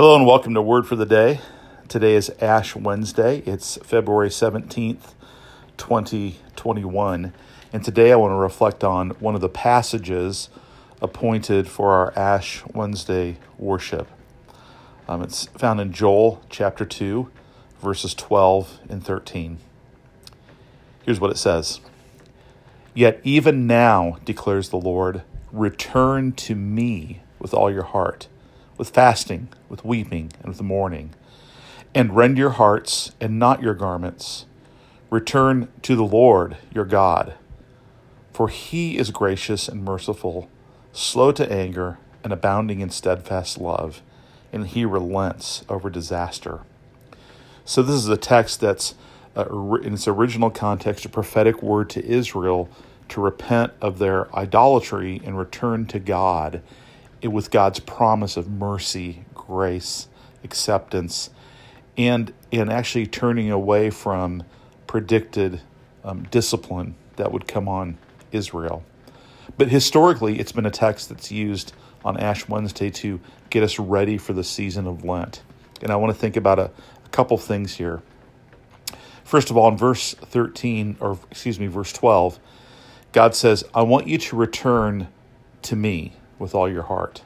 Hello and welcome to Word for the Day. Today is Ash Wednesday. It's February 17th, 2021. And today I want to reflect on one of the passages appointed for our Ash Wednesday worship. Um, it's found in Joel chapter 2, verses 12 and 13. Here's what it says Yet even now, declares the Lord, return to me with all your heart with fasting, with weeping, and with mourning. And rend your hearts and not your garments. Return to the Lord your God, for he is gracious and merciful, slow to anger, and abounding in steadfast love, and he relents over disaster. So, this is a text that's, uh, in its original context, a prophetic word to Israel to repent of their idolatry and return to God with God's promise of mercy, grace, acceptance, and and actually turning away from predicted um, discipline that would come on Israel. But historically, it's been a text that's used on Ash Wednesday to get us ready for the season of Lent. And I want to think about a, a couple things here. First of all, in verse 13, or excuse me, verse 12, God says, I want you to return to me with all your heart.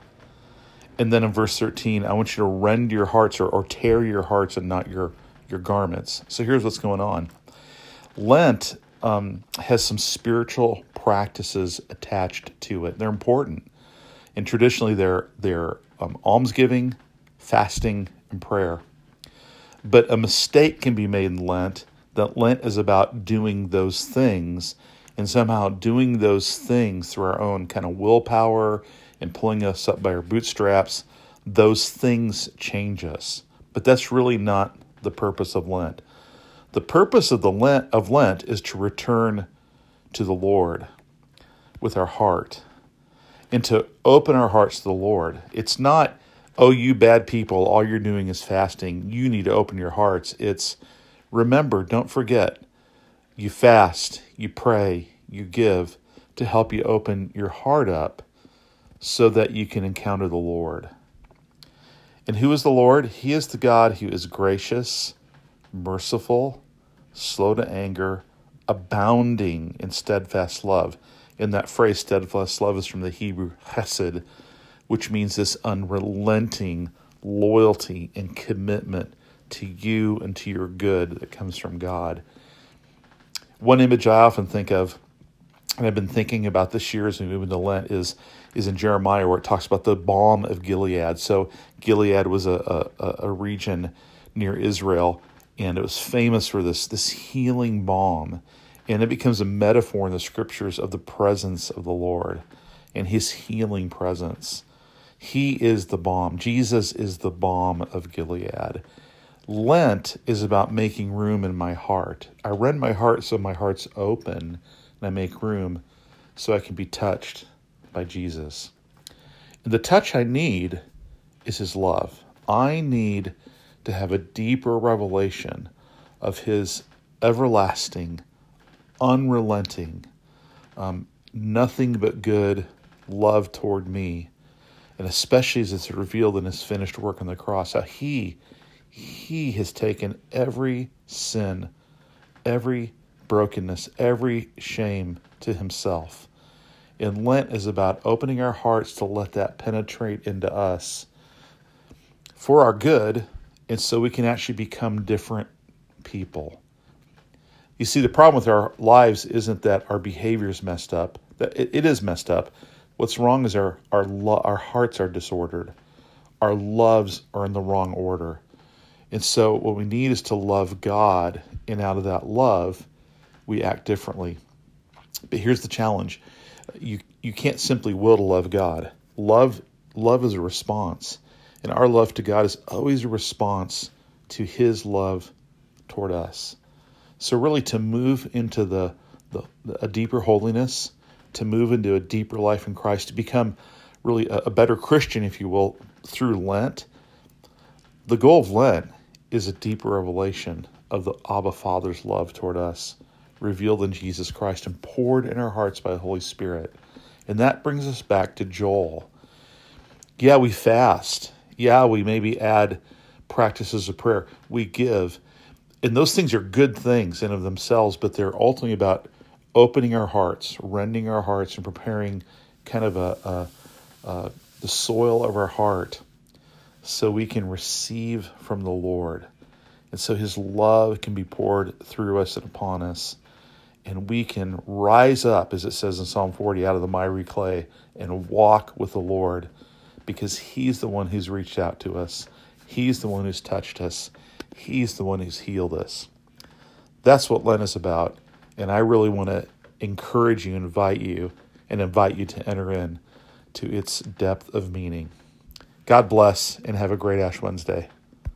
And then in verse 13, I want you to rend your hearts or, or tear your hearts and not your, your garments. So here's what's going on Lent um, has some spiritual practices attached to it. They're important. And traditionally, they're, they're um, almsgiving, fasting, and prayer. But a mistake can be made in Lent that Lent is about doing those things and somehow doing those things through our own kind of willpower and pulling us up by our bootstraps, those things change us. But that's really not the purpose of Lent. The purpose of the Lent of Lent is to return to the Lord with our heart and to open our hearts to the Lord. It's not, oh, you bad people, all you're doing is fasting. You need to open your hearts. It's remember, don't forget, you fast, you pray, you give to help you open your heart up so that you can encounter the Lord. And who is the Lord? He is the God who is gracious, merciful, slow to anger, abounding in steadfast love. In that phrase, steadfast love is from the Hebrew hesed, which means this unrelenting loyalty and commitment to you and to your good that comes from God. One image I often think of and I've been thinking about this year as we move into Lent is is in Jeremiah where it talks about the balm of Gilead. So Gilead was a, a, a region near Israel, and it was famous for this this healing balm, and it becomes a metaphor in the scriptures of the presence of the Lord and His healing presence. He is the balm. Jesus is the balm of Gilead. Lent is about making room in my heart. I rend my heart so my heart's open and I make room so I can be touched by Jesus. And the touch I need is His love. I need to have a deeper revelation of His everlasting, unrelenting, um, nothing but good love toward me, and especially as it's revealed in His finished work on the cross, how He He has taken every sin, every brokenness, every shame to himself. And Lent is about opening our hearts to let that penetrate into us for our good, and so we can actually become different people. You see, the problem with our lives isn't that our behavior is messed up. That it, is messed up. What's wrong is our our lo- our hearts are disordered. Our loves are in the wrong order. And so what we need is to love God, and out of that love, we act differently. But here's the challenge. You you can't simply will to love God. Love love is a response. And our love to God is always a response to his love toward us. So really to move into the, the a deeper holiness, to move into a deeper life in Christ, to become really a, a better Christian, if you will, through Lent. The goal of Lent is a deeper revelation of the Abba Father's love toward us revealed in Jesus Christ and poured in our hearts by the Holy Spirit. And that brings us back to Joel. Yeah, we fast Yeah, we maybe add practices of prayer. We give. And those things are good things in of themselves, but they're ultimately about opening our hearts, rending our hearts, and preparing kind of a, a, a the soil of our heart so we can receive from the Lord. And so his love can be poured through us and upon us. And we can rise up, as it says in Psalm 40, out of the miry clay and walk with the Lord because he's the one who's reached out to us. He's the one who's touched us. He's the one who's healed us. That's what Lent is about. And I really want to encourage you, invite you, and invite you to enter in to its depth of meaning. God bless and have a great Ash Wednesday.